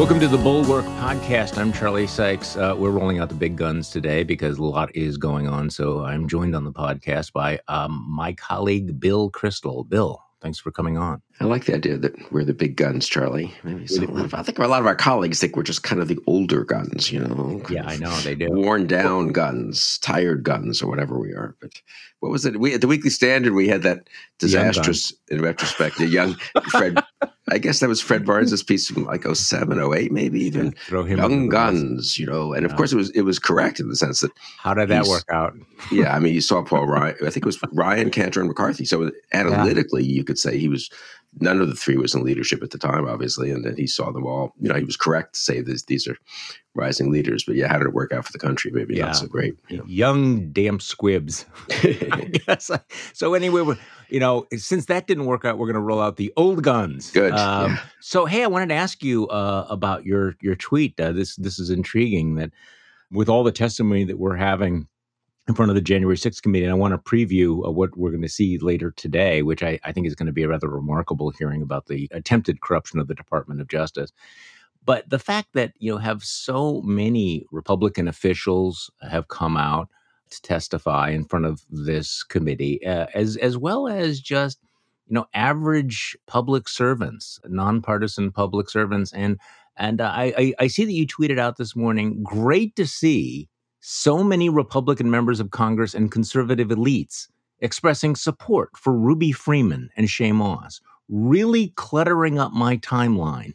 Welcome to the Bulwark Podcast. I'm Charlie Sykes. Uh, we're rolling out the big guns today because a lot is going on. So I'm joined on the podcast by um, my colleague, Bill Kristol. Bill, thanks for coming on. I like the idea that we're the big guns, Charlie. Maybe so, of, I think a lot of our colleagues think we're just kind of the older guns, you know. Yeah, I know they do. Worn down guns, tired guns, or whatever we are. But what was it? We at the Weekly Standard we had that disastrous, in retrospect, the young Fred. I guess that was Fred Barnes' piece from like 07, 08, maybe even. Yeah, throw him Young Guns, you know. And of yeah. course, it was it was correct in the sense that. How did that work out? yeah, I mean, you saw Paul Ryan. I think it was Ryan Cantor and McCarthy. So analytically, yeah. you could say he was none of the three was in leadership at the time, obviously, and then he saw them all. You know, he was correct to say this, these are rising leaders. But yeah, how did it work out for the country? Maybe yeah. not so great. You know? Young damn squibs. I guess. So anyway, you know, since that didn't work out, we're going to roll out the old guns. Good. Um, yeah. So hey, I wanted to ask you uh, about your your tweet. Uh, this this is intriguing that with all the testimony that we're having in front of the January 6th committee. And I want to preview uh, what we're going to see later today, which I, I think is going to be a rather remarkable hearing about the attempted corruption of the Department of Justice. But the fact that you know have so many Republican officials have come out to testify in front of this committee, uh, as as well as just you know average public servants, nonpartisan public servants, and and uh, I, I see that you tweeted out this morning. Great to see so many Republican members of Congress and conservative elites expressing support for Ruby Freeman and Shaye Moss, really cluttering up my timeline.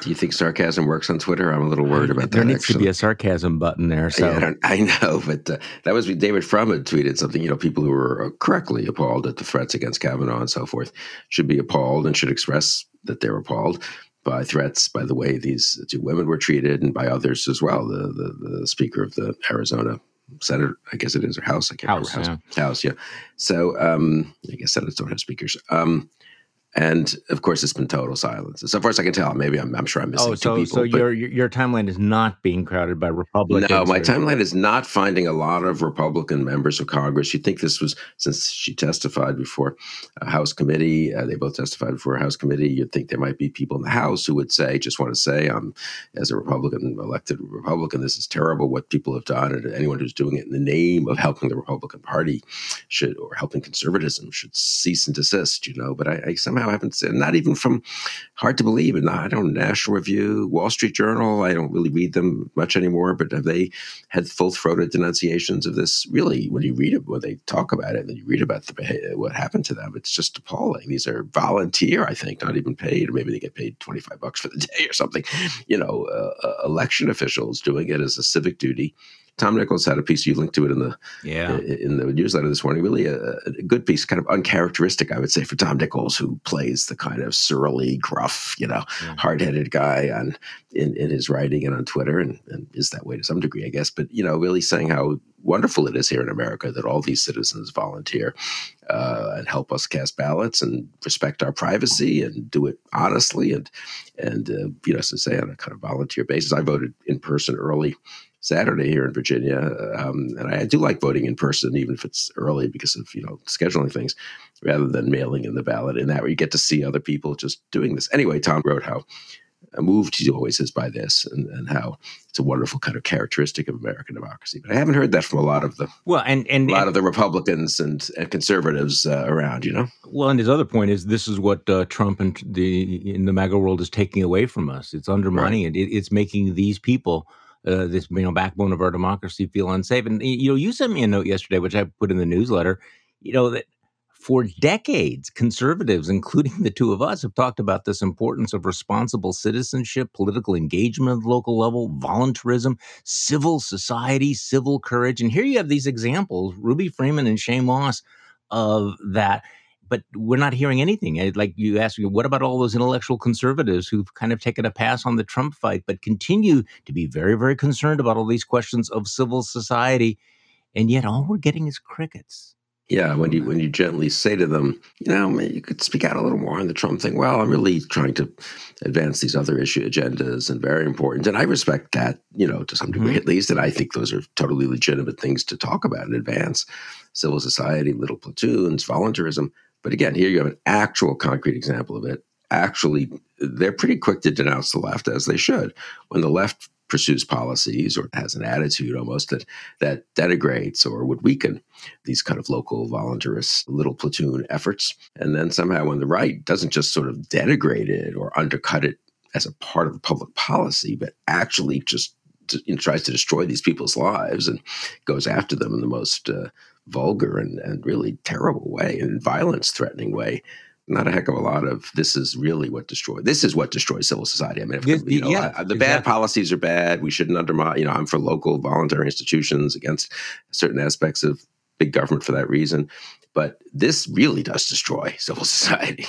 Do you think sarcasm works on Twitter? I'm a little worried about there that. There needs actually. to be a sarcasm button there. So yeah, I, I, know, but uh, that was David Frum had tweeted something. You know, people who were uh, correctly appalled at the threats against Kavanaugh and so forth should be appalled and should express that they're appalled by threats, by the way these two women were treated, and by others as well. The the, the Speaker of the Arizona Senate, I guess it is, or House, I can't House, remember. House, yeah. House, yeah. So um, I guess Senates don't have speakers. Um, and of course, it's been total silence. So far as I can tell, maybe I'm, I'm sure I'm missing oh, so, two people. So your your timeline is not being crowded by Republicans. No, my timeline is not finding a lot of Republican members of Congress. You think this was since she testified before a House committee? Uh, they both testified before a House committee. You'd think there might be people in the House who would say, "Just want to say, I'm as a Republican elected Republican, this is terrible what people have done, and anyone who's doing it in the name of helping the Republican Party should or helping conservatism should cease and desist." You know, but I, I somehow haven't seen, not even from hard to believe it. I don't National Review, Wall Street Journal. I don't really read them much anymore, but have they had full throated denunciations of this? Really, when you read it, when they talk about it, and you read about the what happened to them, it's just appalling. These are volunteer, I think, not even paid, or maybe they get paid twenty five bucks for the day or something. You know, uh, uh election officials doing it as a civic duty Tom Nichols had a piece you linked to it in the yeah in the newsletter this morning. Really a, a, good piece, kind of uncharacteristic, I would say, for Tom Nichols, who plays the kind of surly, gruff, you know, yeah. hard headed guy on in, in his writing and on Twitter, and, and is that way to some degree, I guess. But you know, really saying how wonderful it is here in America that all these citizens volunteer uh, and help us cast ballots and respect our privacy and do it honestly and and uh, you know, as I say, on a kind of volunteer basis. I voted in person early Saturday here in Virginia, um, and I do like voting in person, even if it's early because of you know scheduling things, rather than mailing in the ballot. In that way, you get to see other people just doing this. Anyway, Tom wrote how moved he always is by this, and, and how it's a wonderful kind of characteristic of American democracy. But I haven't heard that from a lot of the well, and and a lot and, of the Republicans and, and conservatives uh, around. You know. Well, and his other point is this is what uh, Trump and the in the MAGA world is taking away from us. It's undermining right. it. It's making these people uh, this you know backbone of our democracy feel unsafe. And you know, you sent me a note yesterday, which I put in the newsletter. You know that for decades, conservatives, including the two of us, have talked about this importance of responsible citizenship, political engagement at the local level, voluntarism, civil society, civil courage. And here you have these examples, Ruby Freeman and Shaye Moss, of that but we're not hearing anything. Like you asked me, what about all those intellectual conservatives who've kind of taken a pass on the Trump fight, but continue to be very, very concerned about all these questions of civil society, and yet all we're getting is crickets. Yeah, when you when you gently say to them, you know, you could speak out a little more on the Trump thing. Well, I'm really trying to advance these other issue agendas and very important, and I respect that, you know, to some degree mm-hmm. at least, and I think those are totally legitimate things to talk about and advance. Civil society, little platoons, voluntarism. But again, here you have an actual concrete example of it actually they're pretty quick to denounce the left, as they should. When the left pursues policies or has an attitude almost that that denigrates or would weaken these kind of local voluntarist little platoon efforts. And then somehow when the right doesn't just sort of denigrate it or undercut it as a part of public policy, but actually just to, you know, tries to destroy these people's lives and goes after them in the most uh, vulgar and, and really terrible way and violence threatening way not a heck of a lot of this is really what destroys this is what destroys civil society. I mean, if, you know, yeah, I, the exactly. bad policies are bad. We shouldn't undermine. You know, I'm for local voluntary institutions against certain aspects of big government for that reason. But this really does destroy civil society.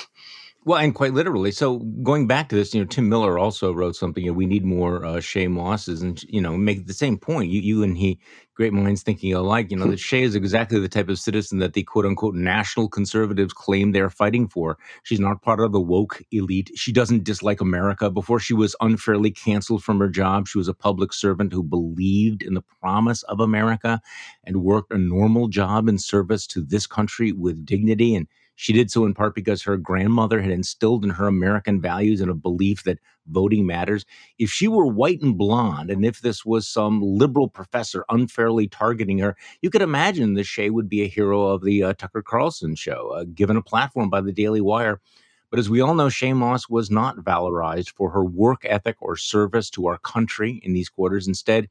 Well, and quite literally. So going back to this, you know, Tim Miller also wrote something. You know, we need more uh, Shaye Mosses, and you know, make the same point. You, you and he, great minds thinking alike. You know, that Shaye is exactly the type of citizen that the quote unquote national conservatives claim they're fighting for. She's not part of the woke elite. She doesn't dislike America. Before she was unfairly canceled from her job, she was a public servant who believed in the promise of America and worked a normal job in service to this country with dignity and she did so in part because her grandmother had instilled in her American values and a belief that voting matters. If she were white and blonde, and if this was some liberal professor unfairly targeting her, you could imagine that Shaye would be a hero of the uh, Tucker Carlson show, uh, given a platform by the Daily Wire. But as we all know, Shaye Moss was not valorized for her work ethic or service to our country in these quarters. Instead,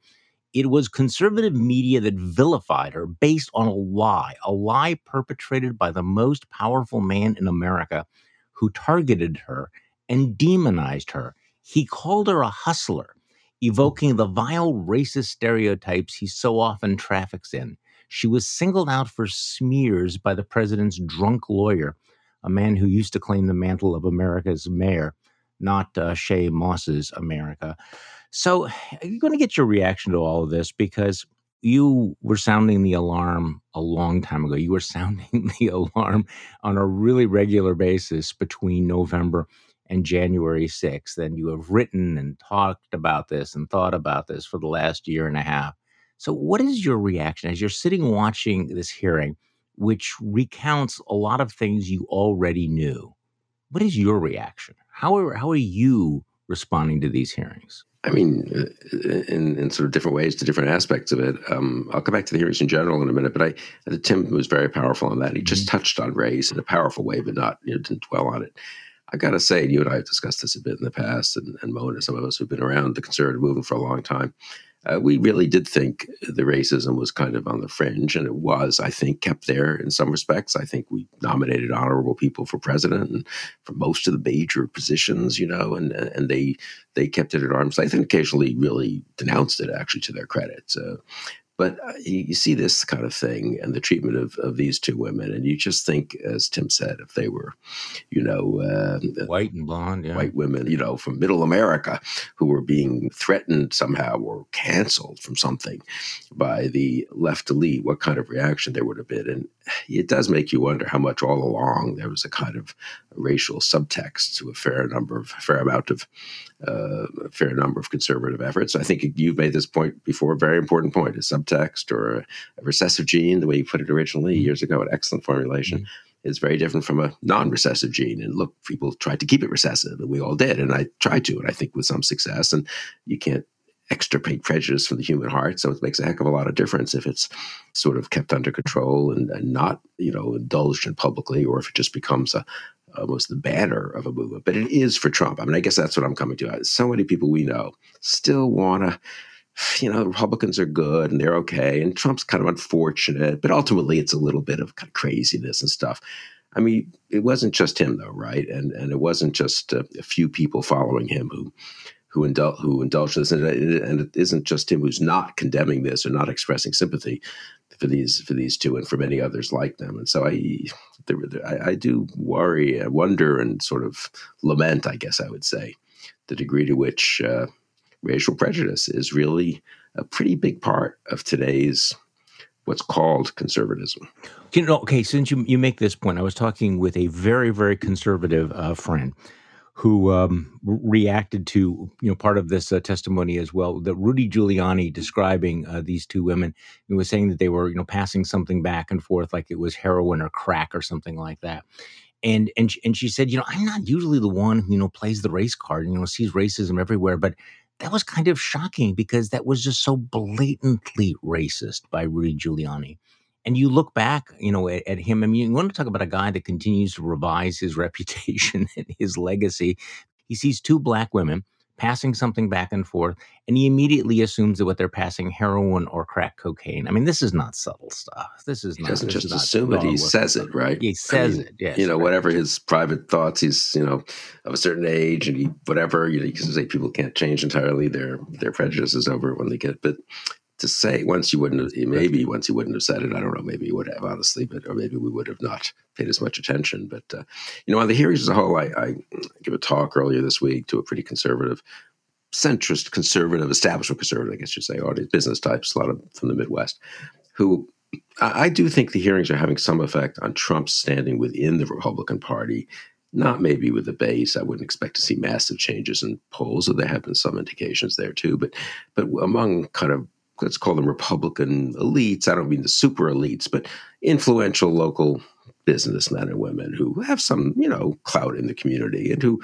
it was conservative media that vilified her based on a lie, a lie perpetrated by the most powerful man in America who targeted her and demonized her. He called her a hustler, evoking the vile racist stereotypes he so often traffics in. She was singled out for smears by the president's drunk lawyer, a man who used to claim the mantle of America's mayor, not uh, Shaye Moss's America. So you're going to get your reaction to all of this because you were sounding the alarm a long time ago. You were sounding the alarm on a really regular basis between November and January 6th. And you have written and talked about this and thought about this for the last year and a half. So, what is your reaction as you're sitting watching this hearing, which recounts a lot of things you already knew? What is your reaction? How are, how are you responding to these hearings? I mean, uh, in, in sort of different ways to different aspects of it. Um, I'll come back to the hearings in general in a minute, but I, uh, Tim was very powerful on that. He just mm-hmm. touched on race in a powerful way, but not you know, didn't dwell on it. I got to say, you and I have discussed this a bit in the past, and, and Mona, some of us who've been around the conservative movement for a long time uh, we really did think the racism was kind of on the fringe, and it was, I think, kept there in some respects. I think we nominated honorable people for president and for most of the major positions, you know, and and they they kept it at arm's length and occasionally really denounced it, actually, to their credit. So but uh, you, see this kind of thing and the treatment of, of these two women, and you just think, as Tim said, if they were, you know, uh, white and blonde, yeah. white women, you know, from middle America who were being threatened somehow or canceled from something by the left elite, what kind of reaction there would have been. And it does make you wonder how much all along there was a kind of racial subtext to a fair number of, fair amount of, uh, a fair number of conservative efforts. I think you've made this point before, a very important point, a subtext or a, a recessive gene, the way you put it originally mm-hmm. years ago, an excellent formulation. Mm-hmm is very different from a non-recessive gene. And look, people tried to keep it recessive, and we all did. And I tried to, and I think with some success. And you can't extirpate prejudice from the human heart. So it makes a heck of a lot of difference if it's sort of kept under control and, and not, you know, indulged in publicly, or if it just becomes a almost the banner of a movement. But it is for Trump. I mean, I guess that's what I'm coming to. Uh, so many people we know still want to you know, Republicans are good and they're okay, and Trump's kind of unfortunate, but ultimately it's a little bit of kind of craziness and stuff. I mean, it wasn't just him though, right? And and it wasn't just a, a few people following him who who indul- who indulge this, and and it isn't just him who's not condemning this or not expressing sympathy for these for these two and for many others like them. And so I, there, I, I do worry, I wonder, and sort of lament, I guess I would say, the degree to which uh, racial prejudice is really a pretty big part of today's what's called conservatism. You know, okay, since you you make this point, I was talking with a very very conservative uh, friend who um, reacted to you know part of this uh, testimony as well. That Rudy Giuliani describing uh, these two women, was saying that they were you know passing something back and forth like it was heroin or crack or something like that. and and and she said, you know, I'm not usually the one who you know plays the race card, and you know, sees racism everywhere, but that was kind of shocking because that was just so blatantly racist by Rudy Giuliani. And you look back, you know, at, at him. I mean, you want to talk about a guy that continues to revise his reputation and his legacy. He sees two black women passing something back and forth, and he immediately assumes that what they're passing heroin or crack cocaine. I mean, this is not subtle stuff. This is he not. doesn't just assume it; he says it, right? He says I mean, it. Yes, you know, right. whatever his private thoughts, he's you know of a certain age, and he whatever you know, you can say people can't change entirely their their prejudices over when they get, but to say once you wouldn't have maybe once he wouldn't have said it i don't know maybe he would have honestly but or maybe we would have not paid as much attention but uh, you know on the hearings as a whole I, I give a talk earlier this week to a pretty conservative centrist conservative establishment conservative i guess you'd say audience business types a lot of from the midwest who I, I do think the hearings are having some effect on trump's standing within the republican party not maybe with the base. I wouldn't expect to see massive changes in polls, though there have been some indications there too. But but among kind of let's call them Republican elites. I don't mean the super elites, but influential local businessmen and women who have some, you know, clout in the community and who,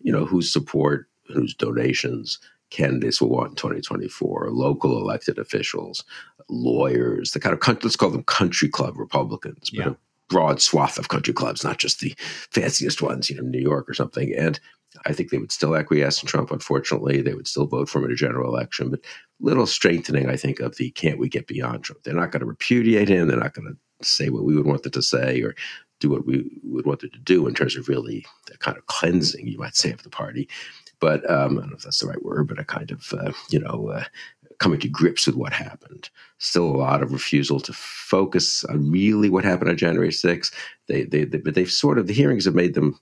you know, whose support, whose donations candidates will want in 2024, local elected officials, lawyers, the kind of, let's call them country club Republicans, but Yeah. a broad swath of country clubs, not just the fanciest ones, you know, New York or something. And I think they would still acquiesce in Trump, unfortunately. They would still vote for him in a general election, but little strengthening, I think, of the can't we get beyond Trump. They're not going to repudiate him. They're not going to say what we would want them to say or do what we would want them to do in terms of really the kind of cleansing, you might say, of the party. But um, I don't know if that's the right word, but a kind of, uh, you know, uh, coming to grips with what happened. Still a lot of refusal to focus on really what happened on January 6th. They, they, they, but they've sort of, the hearings have made them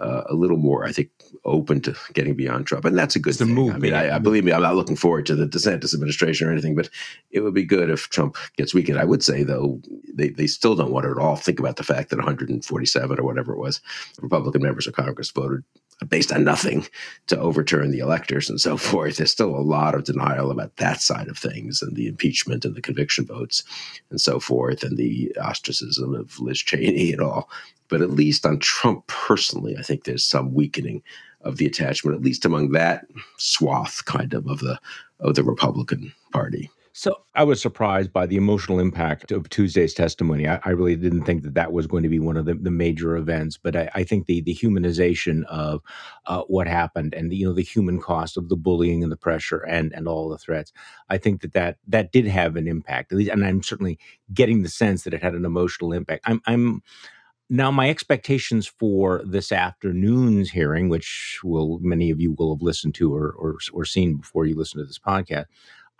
uh, a little more, I think, open to getting beyond Trump, and that's a good It's the thing. I mean, I. I believe me, I'm not looking forward to the DeSantis administration or anything, but it would be good if Trump gets weakened. I would say, though, they, they still don't want to at all think about the fact that 147 or whatever it was Republican members of Congress voted based on nothing to overturn the electors and so forth. There's still a lot of denial about that side of things and the impeachment and the conviction votes and so forth and the ostracism of Liz Cheney and all. But at least on Trump personally, I think there's some weakening of the attachment, at least among that swath kind of of the of the Republican Party. So I was surprised by the emotional impact of Tuesday's testimony. I, I really didn't think that that was going to be one of the, the major events, but I, I think the the humanization of uh, what happened and the, you know the human cost of the bullying and the pressure and and all the threats. I think that that that did have an impact. At least, and I'm certainly getting the sense that it had an emotional impact. I'm I'm now my expectations for this afternoon's hearing, which will many of you will have listened to or or, or seen before you listen to this podcast.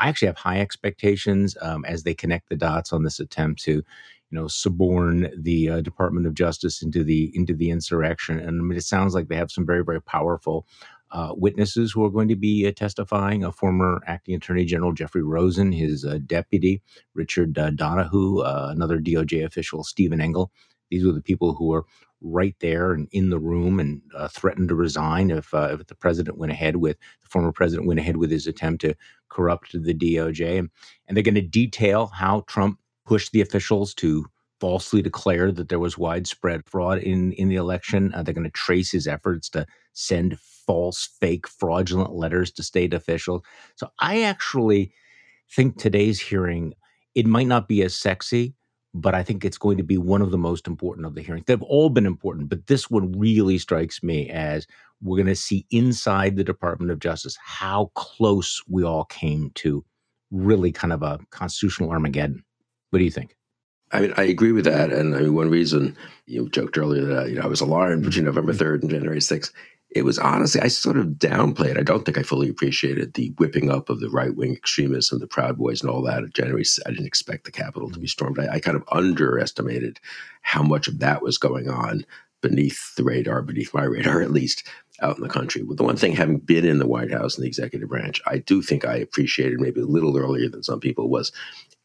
I actually have high expectations um, as they connect the dots on this attempt to, you know, suborn the uh, Department of Justice into the into the insurrection. And I mean, it sounds like they have some very very powerful uh, witnesses who are going to be uh, testifying. A former acting Attorney General Jeffrey Rosen, his uh, deputy Richard uh, Donoghue, uh, another DOJ official Steven Engel. These were the people who were right there and in the room and uh, threatened to resign if if the president went ahead with the former president went ahead with his attempt to corrupt the DOJ. And, they're going to detail how Trump pushed the officials to falsely declare that there was widespread fraud in in the election. Uh, they're going to trace his efforts to send false, fake, fraudulent letters to state officials. So I actually think today's hearing it might not be as sexy but I think it's going to be one of the most important of the hearings. They've all been important, but this one really strikes me as we're going to see inside the Department of Justice how close we all came to really kind of a constitutional Armageddon. What do you think? I mean, I agree with that. And I mean, one reason you joked earlier that you know I was alarmed mm-hmm. between November mm-hmm. 3rd and January 6th. It was honestly, I sort of downplayed. I don't think I fully appreciated the whipping up of the right wing extremists and the Proud Boys and all that. At January, I didn't expect the Capitol to be mm-hmm. stormed. I, I kind of underestimated how much of that was going on beneath the radar, beneath my radar at least, out in the country. But the one thing, having been in the White House and the executive branch, I do think I appreciated maybe a little earlier than some people was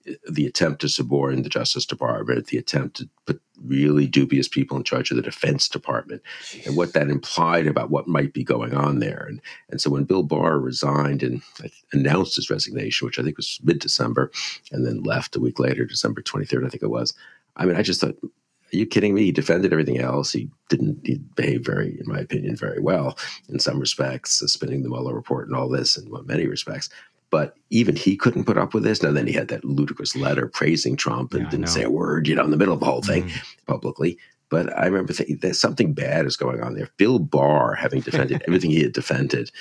uh, the attempt to suborn the Justice Department, the attempt to put really dubious people in charge of the Defense Department, Jeez. and what that implied about what might be going on there. And and so when Bill Barr resigned and announced his resignation, which I think was mid December, and then left a week later, December twenty third, I think it was. I mean, I just thought. Are you kidding me? He defended everything else. He didn't he behave very, in my opinion, very well in some respects, spinning the Mueller report and all this in many respects. But even he couldn't put up with this. Now, then he had that ludicrous letter praising Trump and yeah, didn't say a word, you know, in the middle of the whole thing mm. publicly. But I remember thinking that something bad is going on there. Bill Barr, having defended everything he had defended,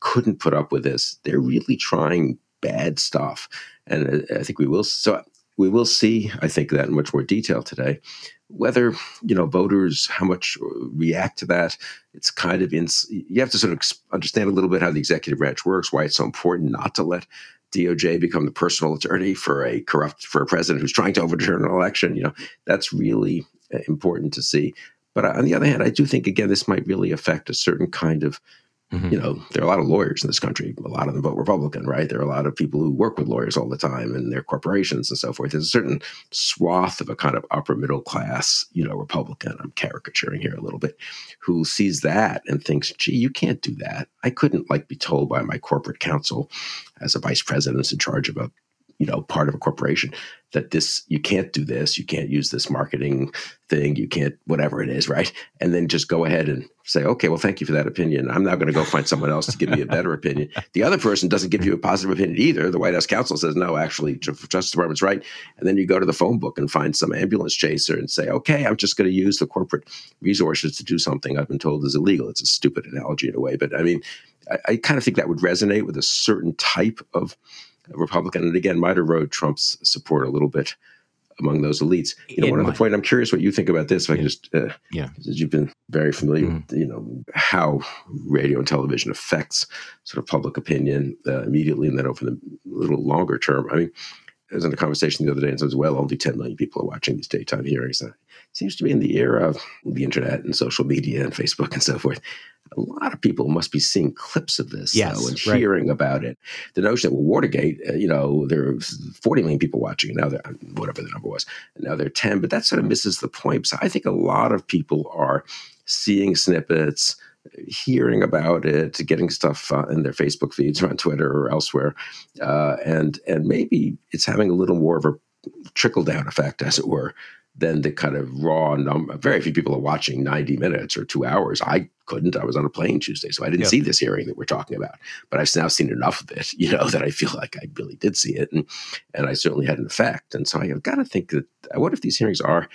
couldn't put up with this. They're really trying bad stuff, and I think we will. So we will see. I think that in much more detail today. Whether you know voters how much react to that, it's kind of in. You have to sort of understand a little bit how the executive branch works, why it's so important not to let DOJ become the personal attorney for a corrupt for a president who's trying to overturn an election. You know, that's really uh, important to see. But on the other hand, I do think again this might really affect a certain kind of Mm-hmm. You know, there are a lot of lawyers in this country. A lot of them vote Republican, right? There are a lot of people who work with lawyers all the time and their corporations and so forth. There's a certain swath of a kind of upper middle class, you know, Republican. I'm caricaturing here a little bit, who sees that and thinks, "Gee, you can't do that. I couldn't like be told by my corporate counsel, as a vice president in charge of a you know part of a corporation that this you can't do this you can't use this marketing thing you can't whatever it is right? And then just go ahead and say okay well thank you for that opinion. I'm now going to go find someone else to give me a better opinion. The other person doesn't give you a positive opinion either. The white house counsel says no actually justice department's right. And then you go to the phone book and find some ambulance chaser and say okay i'm just going to use the corporate resources to do something i've been told is illegal. It's a stupid analogy in a way but i mean I, I kind of think that would resonate with a certain type of Republican. And again, might erode Trump's support a little bit among those elites. You know, it one might. other point, I'm curious what you think about this. If I can just, uh, yeah, you've been very familiar mm-hmm. with, you know, how radio and television affects sort of public opinion uh, immediately and then over the little longer term. I mean, I was in a conversation the other day and says, well, only 10 million people are watching these daytime hearings. it seems to be in the era of the internet and social media and Facebook and so forth a lot of people must be seeing clips of this yes, though, and right. hearing about it. The notion that well, Watergate, uh, you know, there are 40 million people watching, and now they're whatever the number was, and now they're 10. But that sort of misses the point. So I think a lot of people are seeing snippets, hearing about it, getting stuff uh, in their Facebook feeds or on Twitter or elsewhere, uh, and and maybe it's having a little more of a trickle down effect, as it were, than the kind of raw number. Very few people are watching 90 minutes or two hours. I couldn't. I was on a plane Tuesday, so I didn't yep. see this hearing that we're talking about. But I've now seen enough of it, you know, that I feel like I really did see it, and and I certainly had an effect. And so I have got to think that what if these hearings are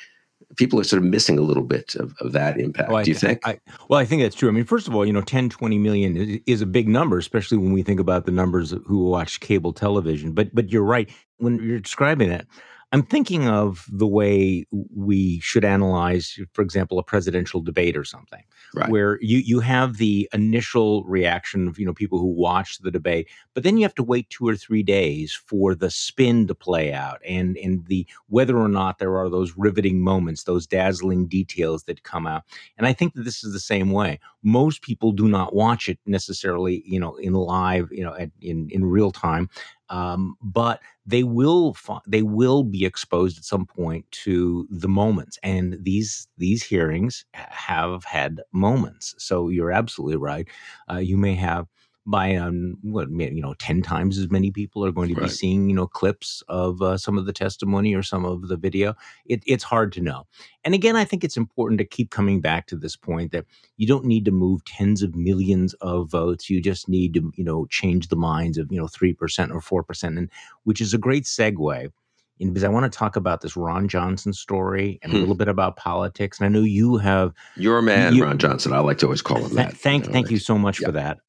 people are sort of missing a little bit of, of that impact. Oh, well, Do you think? I, well, I think that's true. I mean, first of all, you know, 10, 20 million is a big number, especially when we think about the numbers who watch cable television. But but you're right when you're describing it. I'm thinking of the way we should analyze, for example, a presidential debate or something, right. where you you have the initial reaction of you know people who watch the debate, but then you have to wait two or three days for the spin to play out and and the whether or not there are those riveting moments, those dazzling details that come out. And I think that this is the same way. Most people do not watch it necessarily, you know, in live, you know, at, in in real time um, but they will they will be exposed at some point to the moments, and these these hearings have had moments. So you're absolutely right. Uh, you may have by um, what you know, ten times as many people are going to right. be seeing you know clips of uh, some of the testimony or some of the video. It, it's hard to know. And again, I think it's important to keep coming back to this point that you don't need to move tens of millions of votes. You just need to you know change the minds of you know three percent or four percent, and which is a great segue. Because I want to talk about this Ron Johnson story and hmm. a little bit about politics. And I know you have your man, you, Ron Johnson. I like to always call him th- that. Thank, you know, thank you so much for that.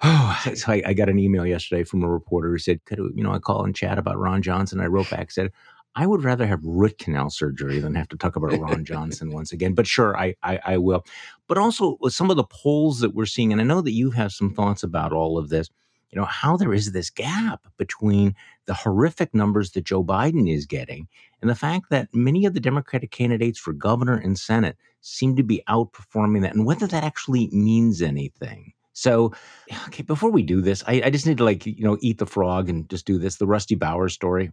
Oh, so I, I, got an email yesterday from a reporter who said, "Could you know I call and chat about Ron Johnson?" I wrote back said, "I would rather have root canal surgery than have to talk about Ron Johnson once again." But sure, I, I, I will. But also with some of the polls that we're seeing, and I know that you have some thoughts about all of this. You know how there is this gap between the horrific numbers that Joe Biden is getting and the fact that many of the Democratic candidates for governor and Senate seem to be outperforming that, and whether that actually means anything. So, okay, before we do this, I, I, just need to like you know eat the frog and just do this. The Rusty Bowers story.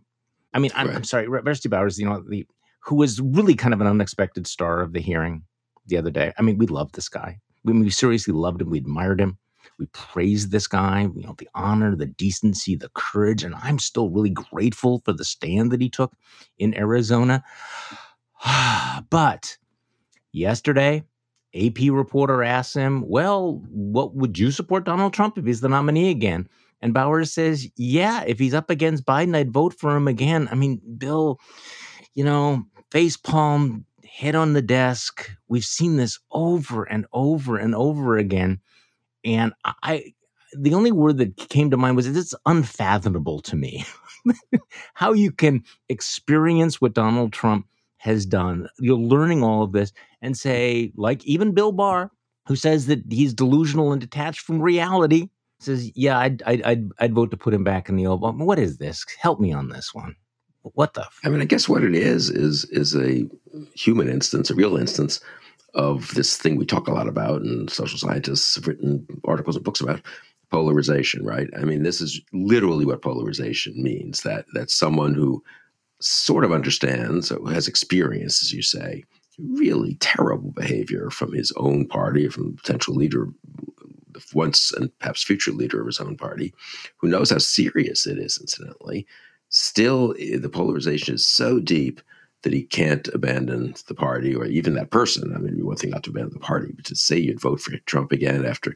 I mean, I'm, right. I'm sorry, Rusty Bowers. You know, the who was really kind of an unexpected star of the hearing the other day. I mean, we loved this guy. We, we seriously loved him. We admired him. We praised this guy. You know, the honor, the decency, the courage, and I'm still really grateful for the stand that he took in Arizona. But yesterday, AP reporter asks him, Well, what would you support Donald Trump if he's the nominee again? And Bowers says, Yeah, if he's up against Biden, I'd vote for him again. I mean, Bill, you know, face palm, head on the desk. We've seen this over and over and over again. And I, the only word that came to mind was it's unfathomable to me how you can experience what Donald Trump has done. You're learning all of this and say, like even Bill Barr, who says that he's delusional and detached from reality, says, "Yeah, I'd I'd I'd, I'd vote to put him back in the Oval." What is this? Help me on this one. What the? I mean, I guess what it is is is a human instance, a real instance of this thing we talk a lot about, and social scientists have written articles and books about polarization. Right? I mean, this is literally what polarization means. That that someone who sort of understands has experienced, as you say, really terrible behavior from his own party, from the potential leader, once and perhaps future leader of his own party, who knows how serious it is, incidentally, still eh, the polarization is so deep that he can't abandon the party or even that person. I mean, one thing not to abandon the party, but to say you'd vote for Trump again after.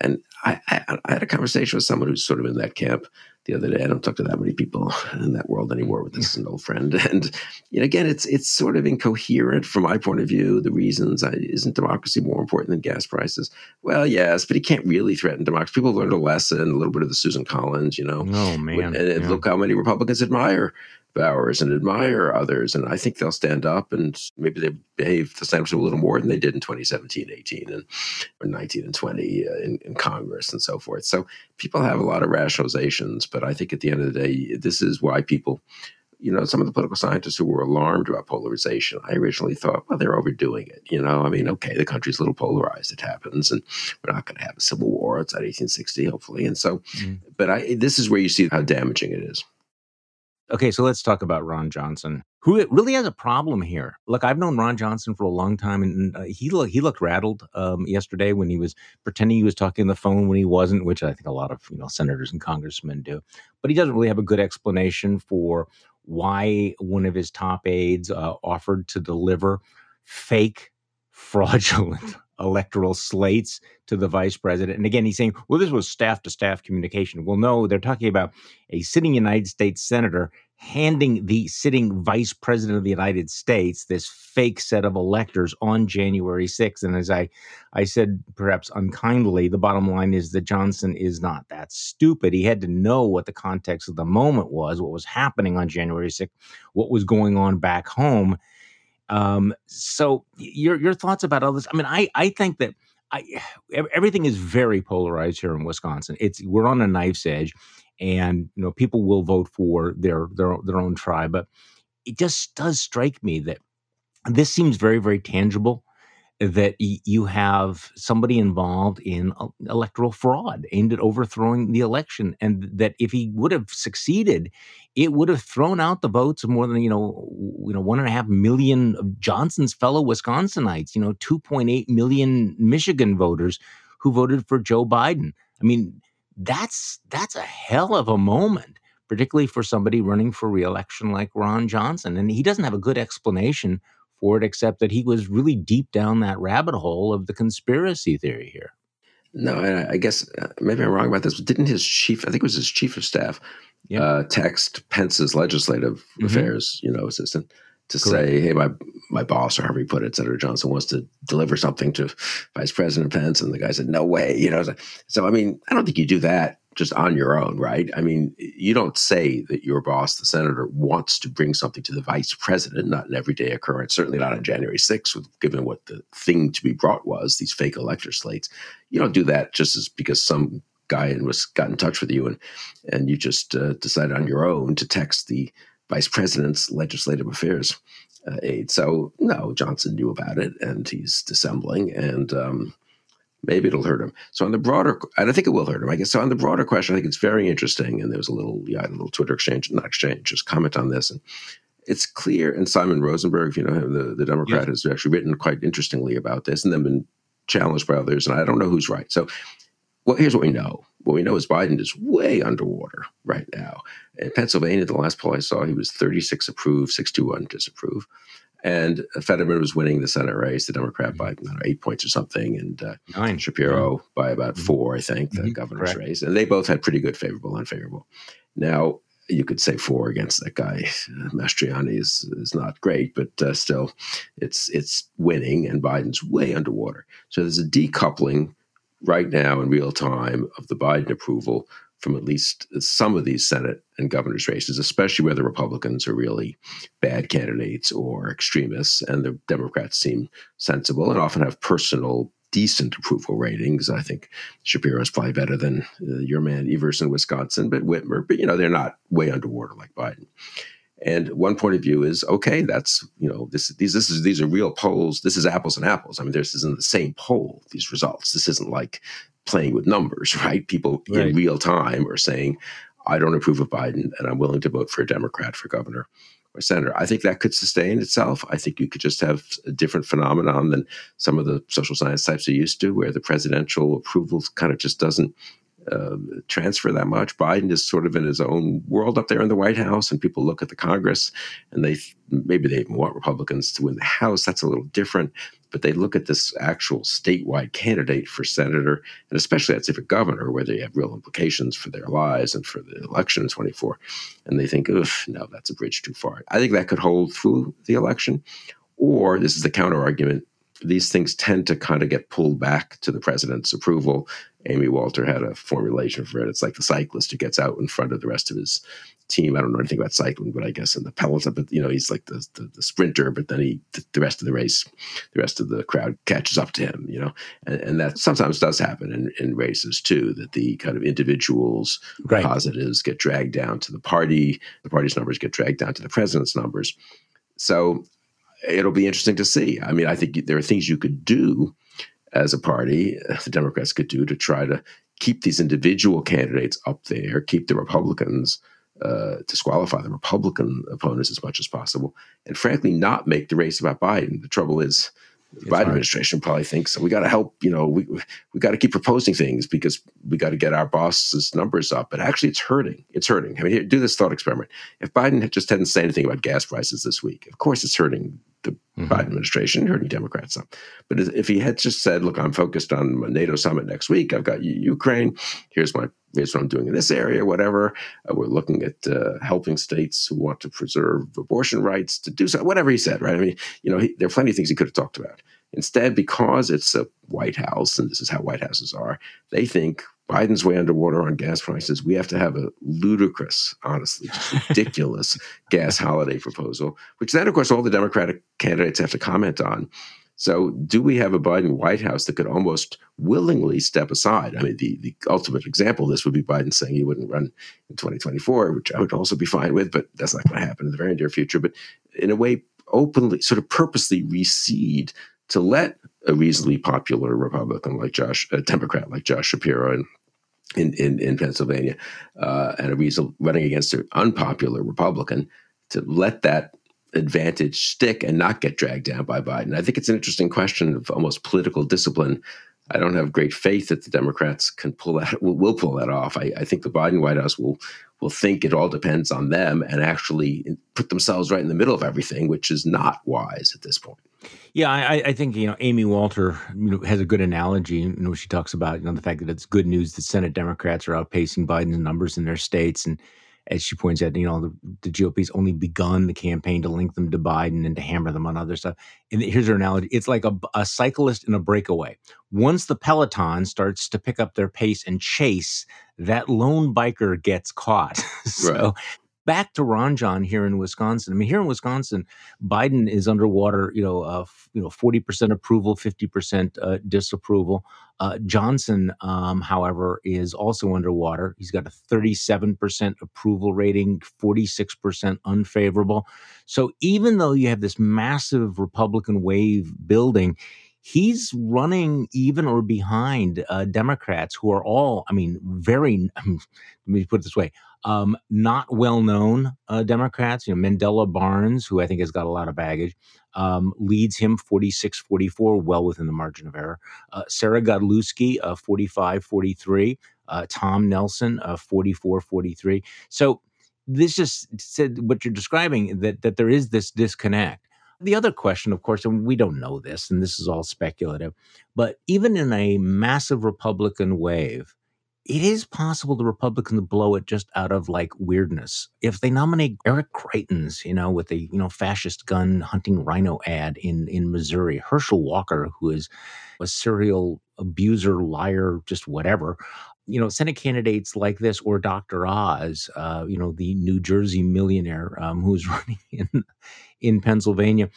And I, I, I had a conversation with someone who's sort of in that camp the other day. I don't talk to that many people in that world anymore, with this an old friend. And you know, again, it's it's sort of incoherent from my point of view. The reasons I, isn't democracy more important than gas prices? Well, yes, but he can't really threaten democracy. People learned a lesson, a little bit of the Susan Collins, you know. Oh man! And, yeah. look how many Republicans admire Bowers and admire others. And I think they'll stand up and maybe they behave the same a little more than they did in 2017, 18, and or 19 and 20 uh, in, in, Congress and so forth. So people have a lot of rationalizations, but I think at the end of the day, this is why people, you know, some of the political scientists who were alarmed about polarization, I originally thought, well, they're overdoing it. You know, I mean, okay, the country's a little polarized. It happens, and we're not going to have a civil war. It's at 1860, hopefully. And so, mm. but I, this is where you see how damaging it is. Okay, so let's talk about Ron Johnson, who really has a problem here. Look, I've known Ron Johnson for a long time, and uh, he looked he looked rattled um, yesterday when he was pretending he was talking on the phone when he wasn't, which I think a lot of you know senators and congressmen do. But he doesn't really have a good explanation for why one of his top aides uh, offered to deliver fake, fraudulent electoral slates to the vice president. And again, he's saying, well, this was staff to staff communication. Well, no, they're talking about a sitting United States senator handing the sitting vice president of the United States this fake set of electors on January 6th. And as I, I said, perhaps unkindly, the bottom line is that Johnson is not that stupid. He had to know what the context of the moment was, what was happening on January 6th, what was going on back home. Um, so your your thoughts about all this? I mean, I I think that I everything is very polarized here in Wisconsin. It's we're on a knife's edge, and you know people will vote for their their their own tribe, but it just does strike me that this seems very very tangible that you have somebody involved in electoral fraud aimed at overthrowing the election and that if he would have succeeded it would have thrown out the votes of more than you know you know one and a half million of johnson's fellow wisconsinites you know 2.8 million michigan voters who voted for joe biden. I mean that's that's a hell of a moment particularly for somebody running for reelection like ron johnson and he doesn't have a good explanation for it, except that he was really deep down that rabbit hole of the conspiracy theory here. No, I, I guess uh, maybe I'm wrong about this. But didn't his chief, I think it was his chief of staff, yeah. uh, text Pence's legislative mm-hmm. affairs, you know, assistant to Correct. say, "Hey, my my boss, or however you put it, Senator Johnson wants to deliver something to Vice President Pence," and the guy said, "No way," you know. So, I mean, I don't think you do that just on your own, right? I mean, you don't say that your boss, the senator, wants to bring something to the vice president, not an everyday occurrence, certainly not on January 6th, given what the thing to be brought was, these fake elector slates. You don't do that just as because some guy in was got in touch with you and and you just uh, decided on your own to text the vice president's legislative affairs uh, aide. So no, Johnson knew about it and he's dissembling and um, maybe it'll hurt him. So on the broader, and I think it will hurt him. I guess so. On the broader question, I think it's very interesting. And there was a little, yeah, a little Twitter exchange, not exchange, just comment on this. And it's clear. And Simon Rosenberg, you know him, the, the Democrat, has actually written quite interestingly about this, and then been challenged by others. And I don't know who's right. So, well, here's what we know. What we know is Biden is way underwater right now. In Pennsylvania, the last poll I saw, he was 36 approve, 61 disapprove. And Fetterman was winning the Senate race, the Democrat by know, eight points or something, and uh, Nine. Shapiro yeah. by about mm-hmm. four, I think, the mm-hmm. governor's Correct. race. And they both had pretty good favorable, unfavorable. Now, you could say four against that guy. Uh, Mastriano is, is not great, but uh, still, it's it's winning, and Biden's way underwater. So there's a decoupling right now in real time of the Biden approval from at least some of these Senate and governor's races, especially where the Republicans are really bad candidates or extremists, and the Democrats seem sensible and often have personal decent approval ratings. I think Shapiro is probably better than uh, your man Evers in Wisconsin, but Whitmer, but you know, they're not way underwater like Biden. And one point of view is okay. That's you know this these this is these are real polls. This is apples and apples. I mean, this isn't the same poll. These results. This isn't like playing with numbers, right? People right. in real time are saying, "I don't approve of Biden, and I'm willing to vote for a Democrat for governor." or senator. I think that could sustain itself. I think you could just have a different phenomenon than some of the social science types are used to, where the presidential approval kind of just doesn't uh, transfer that much. Biden is sort of in his own world up there in the White House, and people look at the Congress and they maybe they even want Republicans to win the House. That's a little different but they look at this actual statewide candidate for senator, and especially that's if a governor, where they have real implications for their lives and for the election in 24, and they think, oof, no, that's a bridge too far. I think that could hold through the election. Or this is the counter argument these things tend to kind of get pulled back to the president's approval. Amy Walter had a formulation for it. It's like the cyclist who gets out in front of the rest of his team. I don't know anything about cycling, but I guess in the peloton, but you know, he's like the, the, the sprinter, but then he, the rest of the race, the rest of the crowd catches up to him, you know, and, and that sometimes does happen in, in races too, that the kind of individuals, right. positives get dragged down to the party, the party's numbers get dragged down to the president's numbers. So it'll be interesting to see. I mean, I think there are things you could do as a party, the Democrats could do to try to keep these individual candidates up there, keep the Republicans, uh, disqualify the Republican opponents as much as possible, and frankly, not make the race about Biden. The trouble is, the Biden hard. administration probably thinks we got to help. You know, we we got to keep proposing things because we got to get our boss's numbers up. But actually, it's hurting. It's hurting. I mean, here, do this thought experiment. If Biden just hadn't said anything about gas prices this week, of course, it's hurting the mm-hmm. Biden administration, hurting Democrats some. But if he had just said, "Look, I'm focused on a NATO summit next week. I've got Ukraine. Here's my here's what I'm doing in this area, whatever. Uh, we're looking at uh, helping states who want to preserve abortion rights to do so, whatever he said, right? I mean, you know, he, there are plenty of things he could have talked about. Instead, because it's a White House, and this is how White Houses are, they think Biden's way underwater on gas prices. We have to have a ludicrous, honestly, just ridiculous gas holiday proposal, which then, of course, all the Democratic candidates have to comment on. So, do we have a Biden White House that could almost willingly step aside? I mean, the, the ultimate example of this would be Biden saying he wouldn't run in 2024, which I would also be fine with, but that's not going to happen in the very near future. But in a way, openly, sort of purposely recede to let a reasonably popular Republican like Josh, a Democrat like Josh Shapiro in in, in, in Pennsylvania, uh, and a reason running against an unpopular Republican to let that advantage stick and not get dragged down by Biden? I think it's an interesting question of almost political discipline. I don't have great faith that the Democrats can pull that will, will pull that off. I, I, think the Biden White House will will think it all depends on them and actually put themselves right in the middle of everything, which is not wise at this point. Yeah, I, I think you know Amy Walter you know, has a good analogy. You know, she talks about you know the fact that it's good news that Senate Democrats are outpacing Biden's numbers in their states, and as she points out, you know, the, the GOP's only begun the campaign to link them to Biden and to hammer them on other stuff. And here's her analogy it's like a, a cyclist in a breakaway. Once the peloton starts to pick up their pace and chase, that lone biker gets caught. so right back to Ron John here in Wisconsin. I mean, here in Wisconsin, Biden is underwater. You know, uh, you know, forty percent approval, fifty percent uh, disapproval. Uh, Johnson, um, however, is also underwater. He's got a thirty-seven percent approval rating, forty-six percent unfavorable. So even though you have this massive Republican wave building, he's running even or behind uh, Democrats who are all, I mean, very, let me put it this way, um, not well known uh, Democrats. You know, Mandela Barnes, who I think has got a lot of baggage, um, leads him 46 44, well within the margin of error. Uh, Sarah Godlewski, uh, 45 43. Uh, Tom Nelson, uh, 44 43. So this just said what you're describing that, that there is this disconnect. The other question, of course, and we don't know this, and this is all speculative, but even in a massive Republican wave, it is possible the Republicans blow it just out of like weirdness. If they nominate Eric Greitens, you know, with a you know fascist gun hunting RINO ad in in Missouri, Herschel Walker, who is a serial abuser, liar, just whatever. You know, Senate candidates like this or Dr. Oz, uh, you know, the New Jersey millionaire um, who's running in in Pennsylvania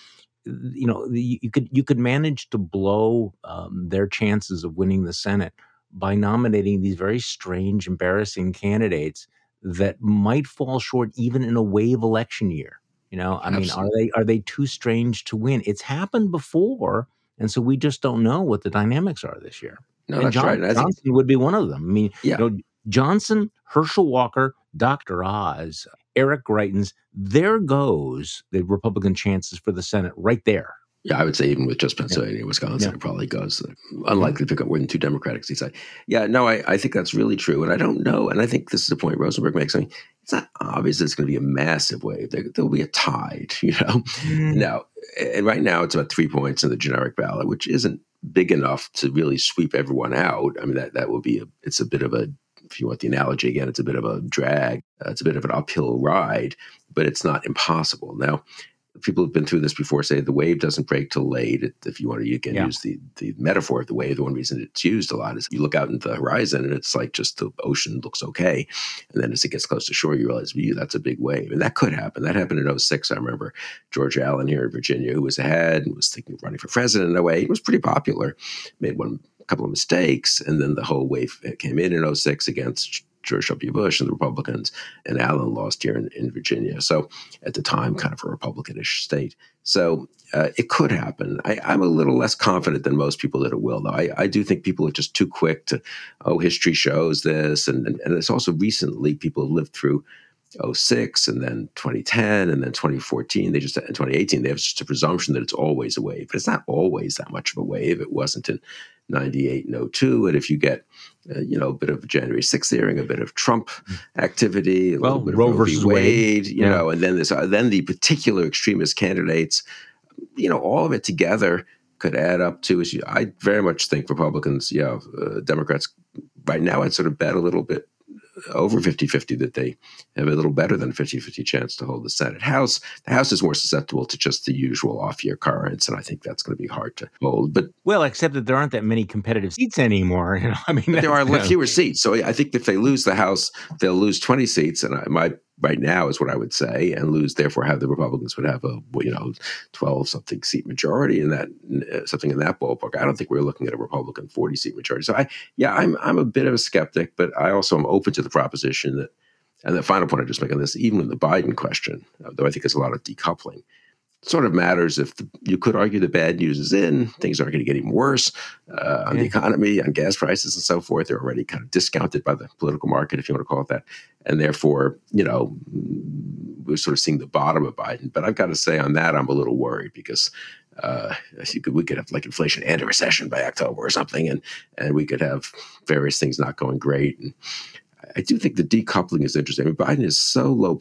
you know you could you could manage to blow um, their chances of winning the Senate by nominating these very strange, embarrassing candidates that might fall short even in a wave election year. You know, I Absolutely. mean, are they are they too strange to win? It's happened before, and so we just don't know what the dynamics are this year. No, and that's John, right. Johnson think, would be one of them. I mean, yeah. you know, Johnson, Herschel Walker, Dr. Oz, Eric Greitens, there goes the Republican chances for the Senate right there. Yeah, I would say even with just Pennsylvania, yeah. Wisconsin, yeah. it probably goes. Unlikely to pick up more than two Democratic seats. I, yeah, no, I, I think that's really true. And I don't know. And I think this is the point Rosenberg makes. I mean, it's not obvious it's going to be a massive wave. There, will be a tide, you know? Mm. Now, and right now it's about three points in the generic ballot, which isn't big enough to really sweep everyone out. I mean, that, that will be, a, it's a bit of a, if you want the analogy again, it's a bit of a drag. Uh, it's a bit of an uphill ride, but it's not impossible. Now, people have been through this before say the wave doesn't break till late. If you want to, you can yeah. use the, the metaphor of the wave. The one reason it's used a lot is you look out into the horizon and it's like just the ocean looks okay. And then as it gets close to shore, you realize, view that's a big wave. And that could happen. That happened in 06. I remember George Allen here in Virginia, who was ahead and was thinking of running for president in oh a way. He was pretty popular, made one couple of mistakes, and then the whole wave came in in 06 against George W. Bush and the Republicans, and Allen lost here in, in Virginia. So at the time, kind of a Republicanish state. So uh, it could happen. I, am a little less confident than most people that it will, though. I, I, do think people are just too quick to, oh, history shows this. And, and, and it's also recently people have lived through 06 and then 2010 and then 2014 they just in 2018 they have just a presumption that it's always a wave but it's not always that much of a wave. It wasn't in 98 and 02 and if you get uh, you know a bit of January 6th hearing a bit of Trump activity a well, little bit Roe of Roe versus Wade, Wade you yeah. know and then this uh, then the particular extremist candidates you know all of it together could add up to is I very much think Republicans yeah uh, Democrats right now I'd sort of bet a little bit over 50-50 that they have a little better than 50-50 chance to hold the Senate. House, the House is more susceptible to just the usual off-year currents, and I think that's going to be hard to hold. But well, except that there aren't that many competitive seats anymore. You know, I mean, there are fewer seats. So I think if they lose the House, they'll lose 20 seats, and I, my right now is what I would say, and lose. Therefore, have the Republicans would have a you know twelve something seat majority in that uh, something in that ballpark. I don't think we're looking at a Republican forty seat majority. So I yeah, I'm I'm a bit of a skeptic, but I also am open to the proposition that. And the final point I just make on this, even in the Biden question, though I think there's a lot of decoupling, sort of matters if the, you could argue the bad news is in, things aren't going to get even worse uh, on yeah. the economy, on gas prices, and so forth. They're already kind of discounted by the political market, if you want to call it that. And therefore, you know, we're sort of seeing the bottom of Biden. But I've got to say, on that, I'm a little worried because uh, could, we could have like inflation and a recession by October or something, and and we could have various things not going great. And I do think the decoupling is interesting. I mean, Biden is so low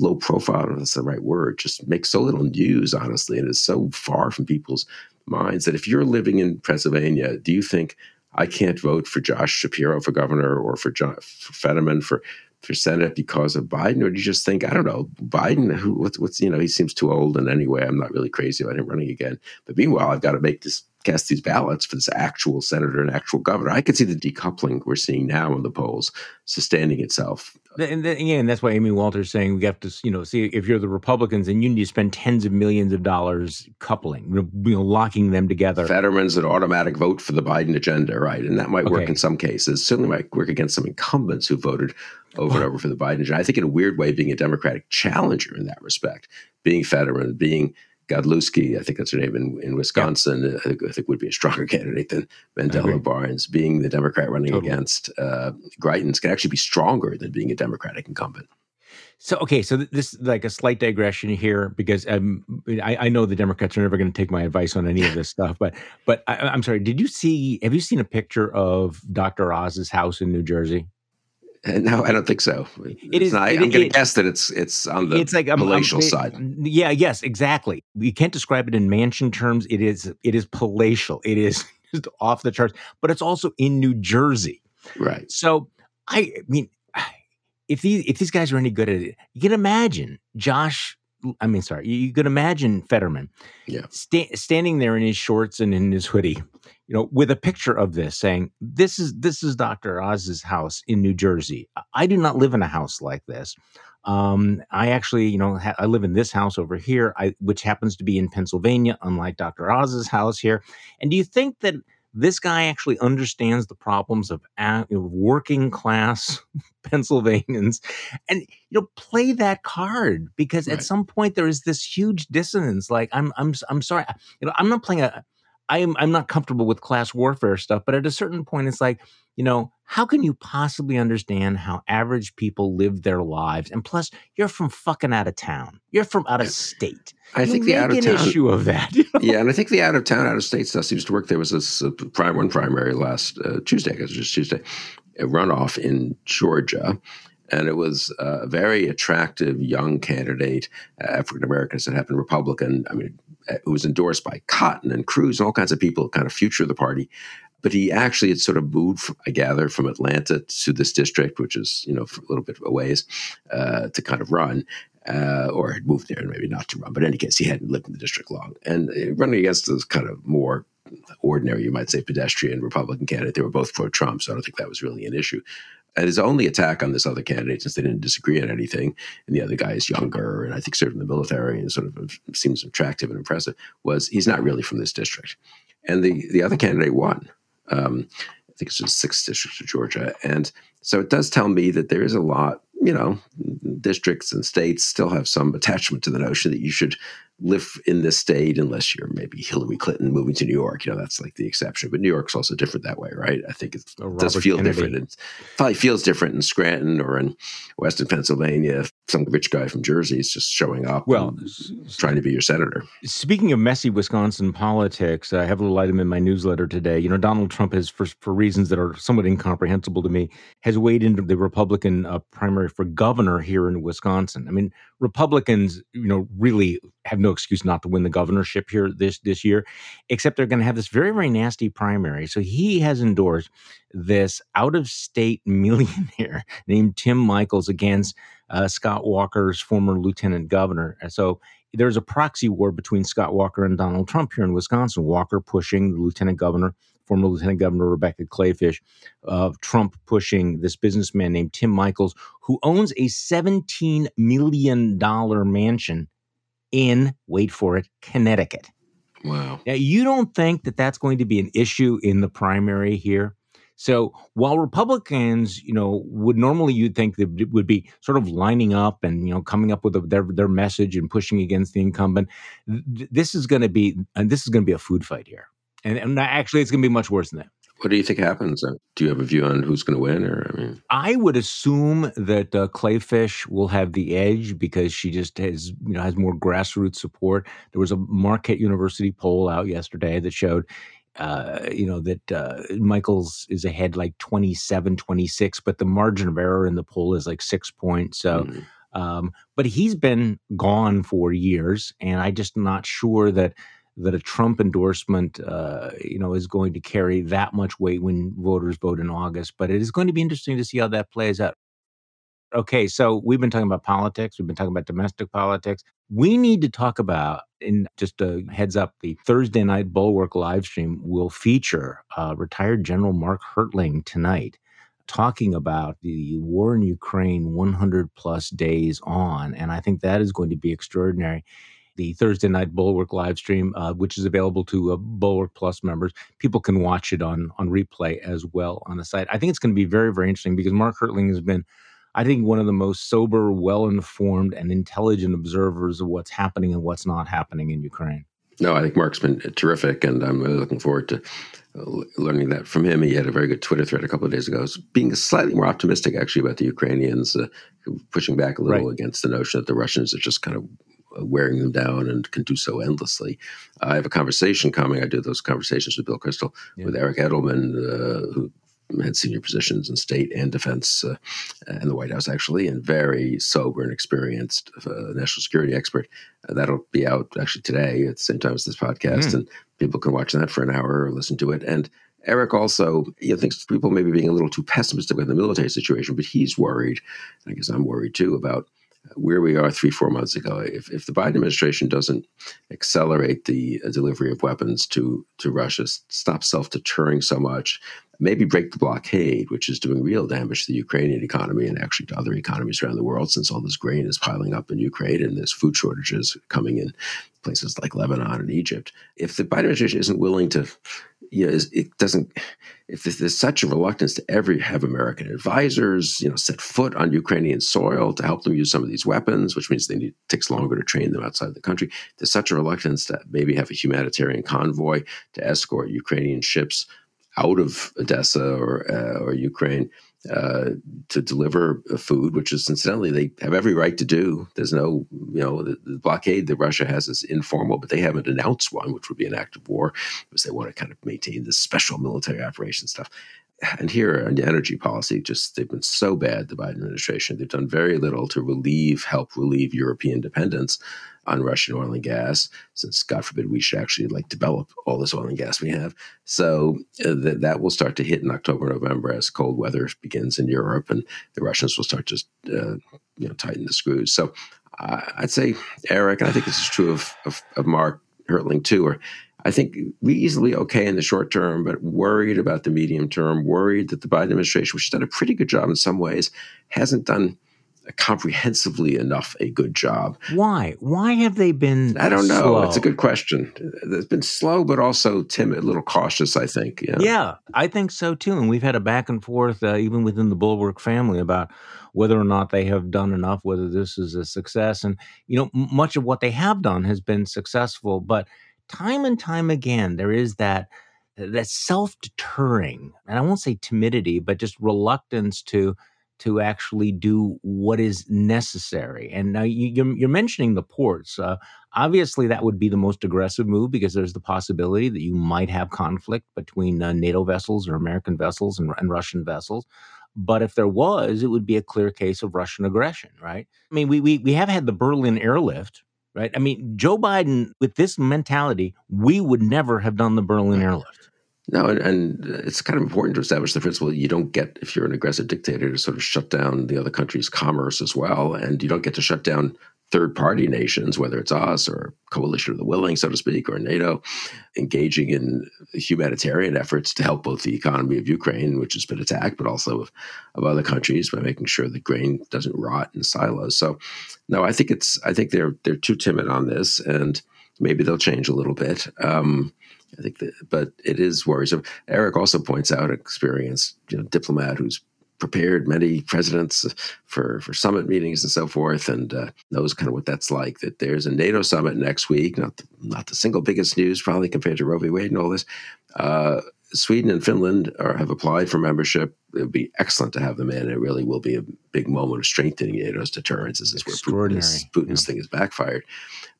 low profile, if that's the right word, just makes so little news, honestly, and is so far from people's minds that if you're living in Pennsylvania, do you think I can't vote for Josh Shapiro for governor or for John for Fetterman for for Senate because of Biden, or do you just think I don't know Biden? Who what's, what's you know he seems too old, and anyway, I'm not really crazy about him running again. But meanwhile, I've got to make this cast these ballots for this actual senator and actual governor. I could see the decoupling we're seeing now in the polls sustaining itself. And then, again, that's why Amy Walter's saying we have to, you know, see if you're the Republicans and you need to spend tens of millions of dollars coupling, you know, locking them together. Fetterman's an automatic vote for the Biden agenda, right? And that might work okay. in some cases. Certainly might work against some incumbents who voted over and over for the Biden agenda. I think in a weird way, being a Democratic challenger in that respect, being Fetterman, being Godlewski, I think that's her name in, in Wisconsin, yeah. I, think, I, think, would be a stronger candidate than Mandela Barnes. Being the Democrat running totally. against uh, Greitens can actually be stronger than being a Democratic incumbent. So okay, so this is like a slight digression here because um, I, I, know the Democrats are never going to take my advice on any of this stuff. But but I, am sorry, did you see? Have you seen a picture of Dr. Oz's house in New Jersey? No, I don't think so. It It's is- not- it- I'm going to guess that it's it's on the it's like um, um, palatial it- side. Yeah, yes, exactly. You can't describe it in mansion terms. It is it is palatial. It is just off the charts. But it's also in New Jersey. Right. So I mean, if these if these guys are any good at it, you can imagine Josh. I mean, sorry, you can imagine Fetterman, Yeah. sta- standing there in his shorts and in his hoodie, you know, with a picture of this, saying, "This is this is Doctor Oz's house in New Jersey. I- do not live in a house like this. Um, I actually, you know, ha- I live in this house over here, I, which happens to be in Pennsylvania, unlike Doctor Oz's house here. And do you think that?" This guy actually understands the problems of working class Pennsylvanians, and you know, play that card because Right. at some point there is this huge dissonance. Like, I'm, I'm, I'm sorry, you know, I'm not playing a. I am, I'm not comfortable with class warfare stuff, but at a certain point, it's like, you know, how can you possibly understand how average people live their lives? And plus, you're from fucking out of town. You're from out of state. I You think the out of town issue of that. you know? yeah, and I think the out of town, out of state stuff seems to work. There was this uh, prime one primary last uh, Tuesday, I guess it was just Tuesday, a runoff in Georgia. And it was a very attractive young candidate, uh, African Americans that happened Republican. I mean, uh, who was endorsed by Cotton and Cruz and all kinds of people, kind of future of the party. But he actually had sort of moved, I gather, from Atlanta to this district, which is you know a little bit a ways, uh, to kind of run uh, or had moved there and maybe not to run. But in any case, he hadn't lived in the district long. And uh, running against this kind of more ordinary, you might say, pedestrian Republican candidate, they were both pro Trump. So I don't think that was really an issue. And his only attack on this other candidate, since they didn't disagree on anything, and the other guy is younger and I think served in the military and sort of seems attractive and impressive, was he's not really from this district. And the, the other candidate won. Um, I think it's just sixth district of Georgia. And so it does tell me that there is a lot, you know, districts and states still have some attachment to the notion that you should live in this state unless you're maybe Hillary Clinton moving to New York. You know, that's like the exception. But New York's also different that way, right? I think it Or does feel Kennedy. different. It probably feels different in Scranton or in Western Pennsylvania. Some rich guy from Jersey is just showing up Well, and trying to be your senator. Speaking of messy Wisconsin politics, I have a little item in my newsletter today. You know, Donald Trump has, for, for reasons that are somewhat incomprehensible to me, has weighed into the Republican uh, primary for governor here in Wisconsin. I mean, Republicans, you know, really have no excuse not to win the governorship here this this year, except they're going to have this very very nasty primary. So he has endorsed this out of state millionaire named Tim Michels against uh, Scott Walker's former lieutenant governor. And So there's a proxy war between Scott Walker and Donald Trump here in Wisconsin. Walker pushing the lieutenant governor, former lieutenant governor Rebecca Kleefisch, uh, Trump pushing this businessman named Tim Michels, who owns a $17 million mansion in, wait for it, Connecticut. Wow. Now, you don't think that that's going to be an issue in the primary here? So while Republicans, you know, would normally you'd think that it would be sort of lining up and you know coming up with a, their their message and pushing against the incumbent, th- this is going to be and this is going to be a food fight here, and, and actually it's going to be much worse than that. What do you think happens? Uh, Do you have a view on who's going to win? Or I mean, I would assume that uh, Kleefisch will have the edge because she just has, you know, has more grassroots support. There was a Marquette University poll out yesterday that showed, uh, you know, that uh, Michels is ahead like 27, 26, but the margin of error in the poll is like six points. So, mm, um, but he's been gone for years, and I just not sure that that a Trump endorsement, uh, you know, is going to carry that much weight when voters vote in August. But it is going to be interesting to see how that plays out. Okay, so we've been talking about politics. We've been talking about domestic politics. We need to talk about, in just a heads up, the Thursday night Bulwark live stream will feature uh, retired General Mark Hertling tonight talking about the war in Ukraine 100 plus days on. And I think that is going to be extraordinary. The Thursday night Bulwark live stream, uh, which is available to uh, Bulwark Plus members, people can watch it on on replay as well on the site. I think it's going to be very, very interesting because Mark Hertling has been, I think, one of the most sober, well informed, and intelligent observers of what's happening and what's not happening in Ukraine. no, I think Mark's been terrific, and I'm really looking forward to uh, learning that from him. He had a very good Twitter thread a couple of days ago, being slightly more optimistic actually about the Ukrainians, uh, pushing back a little Right. against the notion that the Russians are just kind of wearing them down and can do so endlessly. I have a conversation coming. I do those conversations with Bill Kristol, Yeah. with Eric Edelman, uh, who had senior positions in state and defense uh, and the White House, actually, and very sober and experienced uh, national security expert. Uh, that'll be out actually today at the same time as this podcast, mm. and people can watch that for an hour or listen to it. And Eric also you know, thinks people may be being a little too pessimistic with the military situation, but he's worried. I guess I'm worried too about where we are three, four months ago. If, if the Biden administration doesn't accelerate the uh, delivery of weapons to, to Russia, stop self deterring so much, maybe break the blockade, which is doing real damage to the Ukrainian economy and actually to other economies around the world, since all this grain is piling up in Ukraine and there's food shortages coming in places like Lebanon and Egypt. If the Biden administration isn't willing to you know, it doesn't. If there's such a reluctance to ever have American advisors, you know, set foot on Ukrainian soil to help them use some of these weapons, which means they need takes longer to train them outside the country. There's such a reluctance to maybe have a humanitarian convoy to escort Ukrainian ships out of Odessa or uh, or Ukraine uh, to deliver food, which is incidentally they have every right to do. There's no, you know, the, the, blockade that Russia has is informal, but they haven't announced one, which would be an act of war, because they want to kind of maintain this special military operation stuff. And here on the energy policy, just they've been so bad. The Biden administration, they've done very little to relieve, help relieve European dependence on Russian oil and gas, since God forbid we should actually like develop all this oil and gas we have. So uh, that that will start to hit in October, November as cold weather begins in Europe, and the Russians will start to uh, you know tighten the screws. So uh, I'd say Eric, and I think this is true of of, of Mark Hertling too, or I think reasonably okay in the short term, but worried about the medium term, worried that the Biden administration, which has done a pretty good job in some ways, hasn't done comprehensively enough a good job. Why? Why have they been? I don't know. Slow? It's a good question. It's been slow, but also timid, a little cautious. I think. Yeah, yeah I think so too. And we've had a back and forth, uh, even within the Bulwark family, about whether or not they have done enough, whether this is a success. And you know, m- much of what they have done has been successful, but time and time again, there is that that self deterring, and I won't say timidity, but just reluctance to to actually do what is necessary. And now you, are mentioning the ports. Uh, obviously, that would be the most aggressive move because there's the possibility that you might have conflict between uh, NATO vessels or American vessels and, and, Russian vessels. But if there was, it would be a clear case of Russian aggression, right? I mean, we we we have had the Berlin airlift, right? I mean, Joe Biden, with this mentality, we would never have done the Berlin airlift. No, and, and, it's kind of important to establish the principle you don't get, if you're an aggressive dictator, to sort of shut down the other country's commerce as well. And you don't get to shut down third party nations, whether it's us or coalition of the willing, so to speak, or NATO, engaging in humanitarian efforts to help both the economy of Ukraine, which has been attacked, but also of, of other countries by making sure the grain doesn't rot in silos. So, no, I think it's I think they're they're too timid on this, and maybe they'll change a little bit. Um, I think that, but it is worrisome. Eric also points out an experienced you know, diplomat who's prepared many presidents for, for summit meetings and so forth, and uh, knows kind of what that's like. That there's a NATO summit next week, not the, not the single biggest news probably compared to Roe v. Wade and all this. Uh, Sweden and Finland are, have applied for membership. It would be excellent to have them in. It really will be a big moment of strengthening NATO's deterrence. This is where Putin's, Putin's yeah. thing is backfired.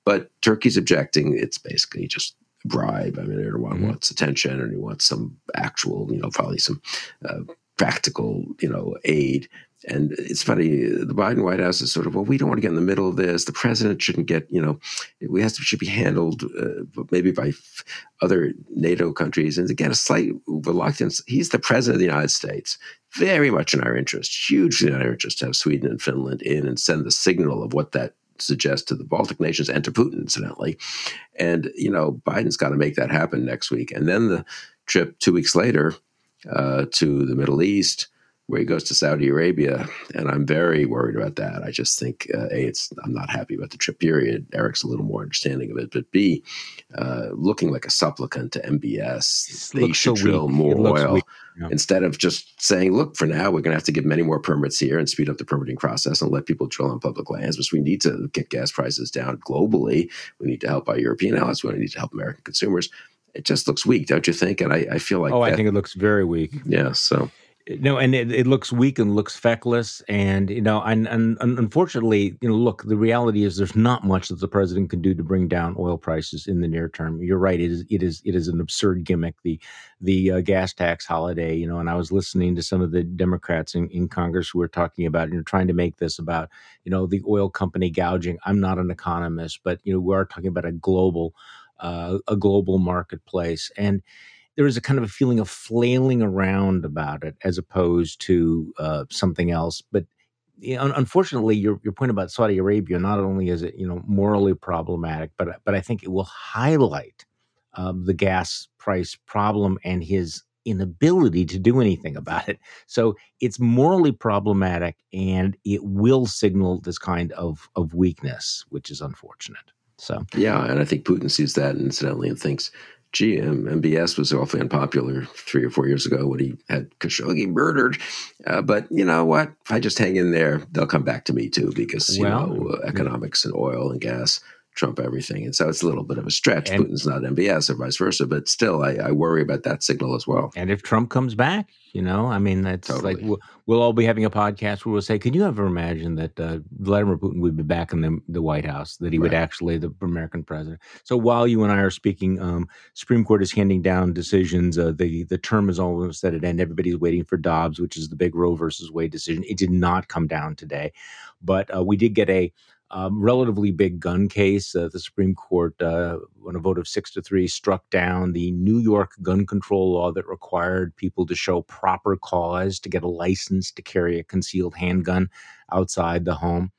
But Turkey's objecting. It's basically just bribe. I mean, Erdogan mm-hmm. wants attention and he wants some actual, you know, probably some uh, practical, you know, aid. And it's funny, the Biden White House is sort of, well, we don't want to get in the middle of this. The president shouldn't get, you know, we have to should be handled uh, maybe by f- other NATO countries. And again, a slight reluctance. He's the president of the United States. Very much in our interest, hugely in our interest to have Sweden and Finland in and send the signal of what that suggest to the Baltic nations and to Putin, incidentally. And, you know, Biden's got to make that happen next week. And then the trip two weeks later uh, to the Middle East, where he goes to Saudi Arabia, and I'm very worried about that. I just think uh, a, it's I'm not happy about the trip. Period. Eric's a little more understanding of it, but b, uh, looking like a supplicant to MBS, they should so drill weak. more oil yeah. instead of just saying, "Look, for now, we're going to have to give many more permits here and speed up the permitting process and let people drill on public lands." But we need to get gas prices down globally. We need to help our European allies. We need to help American consumers. It just looks weak, don't you think? And I, I feel like oh, that, I think it looks very weak. Yeah, so No, and it, it, looks weak and looks feckless, and you know, and, and, and unfortunately, you know, look, the reality is there's not much that the president can do to bring down oil prices in the near term. You're right; it is it is it is an absurd gimmick, the the uh, gas tax holiday. You know, and I was listening to some of the Democrats in, in Congress who were talking about you know trying to make this about you know the oil company gouging. I'm not an economist, but you know we are talking about a global uh, a global marketplace and there is a kind of a feeling of flailing around about it as opposed to uh, something else. But you know, unfortunately, your your point about Saudi Arabia not only is it you know morally problematic, but but I think it will highlight um, the gas price problem and his inability to do anything about it. So it's morally problematic, and it will signal this kind of of weakness, which is unfortunate. So yeah, and I think Putin sees that incidentally and thinks gee, MBS was awfully unpopular three or four years ago when he had Khashoggi murdered. Uh, but you know what? If I just hang in there, they'll come back to me too because you well, know economics and oil and gas trump everything. And so it's a little bit of a stretch. And, Putin's not MBS or vice versa, but still, I, I, worry about that signal as well. And if Trump comes back, you know, I mean, that's totally. like we'll, we'll, all be having a podcast where we'll say, "Can you ever imagine that uh, Vladimir Putin would be back in the, the White House? That he right. would actually the American president?" So while you and I are speaking, um, Supreme Court is handing down decisions. Uh, the the term is almost at an end. Everybody's waiting for Dobbs, which is the big Roe versus Wade decision. It did not come down today, but uh, we did get a um, relatively big gun case. Uh, the Supreme Court, uh, on a vote of six to three, struck down the New York gun control law that required people to show proper cause to get a license to carry a concealed handgun outside the home.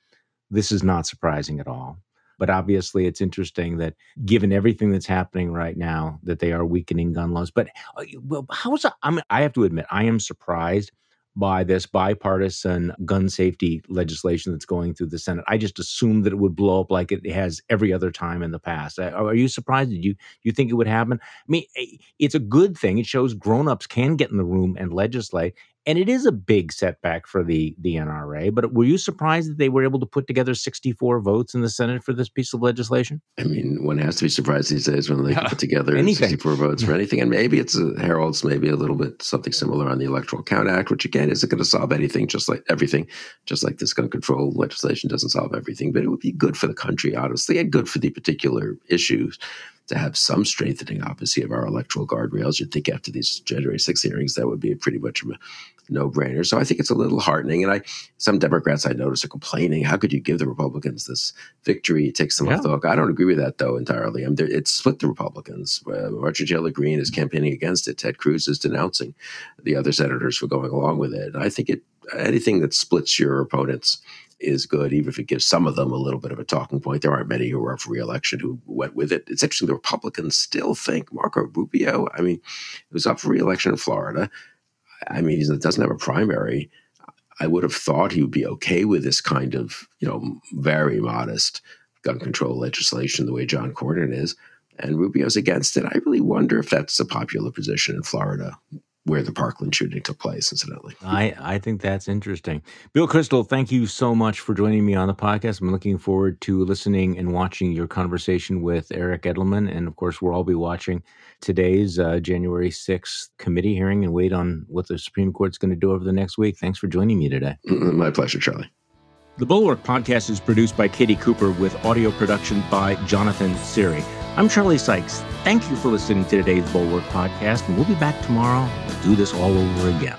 This is not surprising at all. But obviously, it's interesting that given everything that's happening right now, that they are weakening gun laws. But uh, well, how's I mean, I have to admit, I am surprised by this bipartisan gun safety legislation that's going through the Senate. I just assumed that it would blow up like it has every other time in the past. Are you surprised? Did you you think it would happen? I mean, eh, it's a good thing. It shows grown-ups can get in the room and legislate, and it is a big setback for the the NRA. But were you surprised that they were able to put together 64 votes in the Senate for this piece of legislation? I mean, one has to be surprised these days when they yeah, put together anything. 64 votes for anything, and maybe it's uh, a, heralds maybe a little bit something similar on the Electoral Count Act, which again isn't going to solve anything, just like everything, just like this gun control legislation doesn't solve everything, but it would be good for the country, honestly, and good for the particular issues to have some strengthening, obviously, of our electoral guardrails. You'd think after these January 6 hearings, that would be pretty much a no brainer. So I think it's a little heartening. And I, some Democrats I notice are complaining, how could you give the Republicans this victory? It takes them yeah. off the hook. I don't agree with that, though, entirely. I mean, it's split the Republicans. Uh, Marjorie Taylor Greene is campaigning against it. Ted Cruz is denouncing the other senators for going along with it. And I think it anything that splits your opponents is good, even if it gives some of them a little bit of a talking point. There aren't many who are up for reelection who went with it. It's interesting, the Republicans still think Marco Rubio, I mean, he was up for reelection in Florida. I mean, he doesn't have a primary. I would have thought he would be okay with this kind of, you know, very modest gun control legislation the way John Cornyn is. And Rubio's against it. I really wonder if that's a popular position in Florida where the Parkland shooting took place, incidentally. I, I think that's interesting. Bill Kristol, thank you so much for joining me on the podcast. I'm looking forward to listening and watching your conversation with Eric Edelman. And of course, we'll all be watching today's uh, January 6th committee hearing and wait on what the Supreme Court's going to do over the next week. Thanks for joining me today. My pleasure, Charlie. The Bulwark podcast is produced by Katie Cooper with audio production by Jonathan Siri. I'm Charlie Sykes. Thank you for listening to today's Bulwark podcast, and we'll be back tomorrow. We'll do this all over again.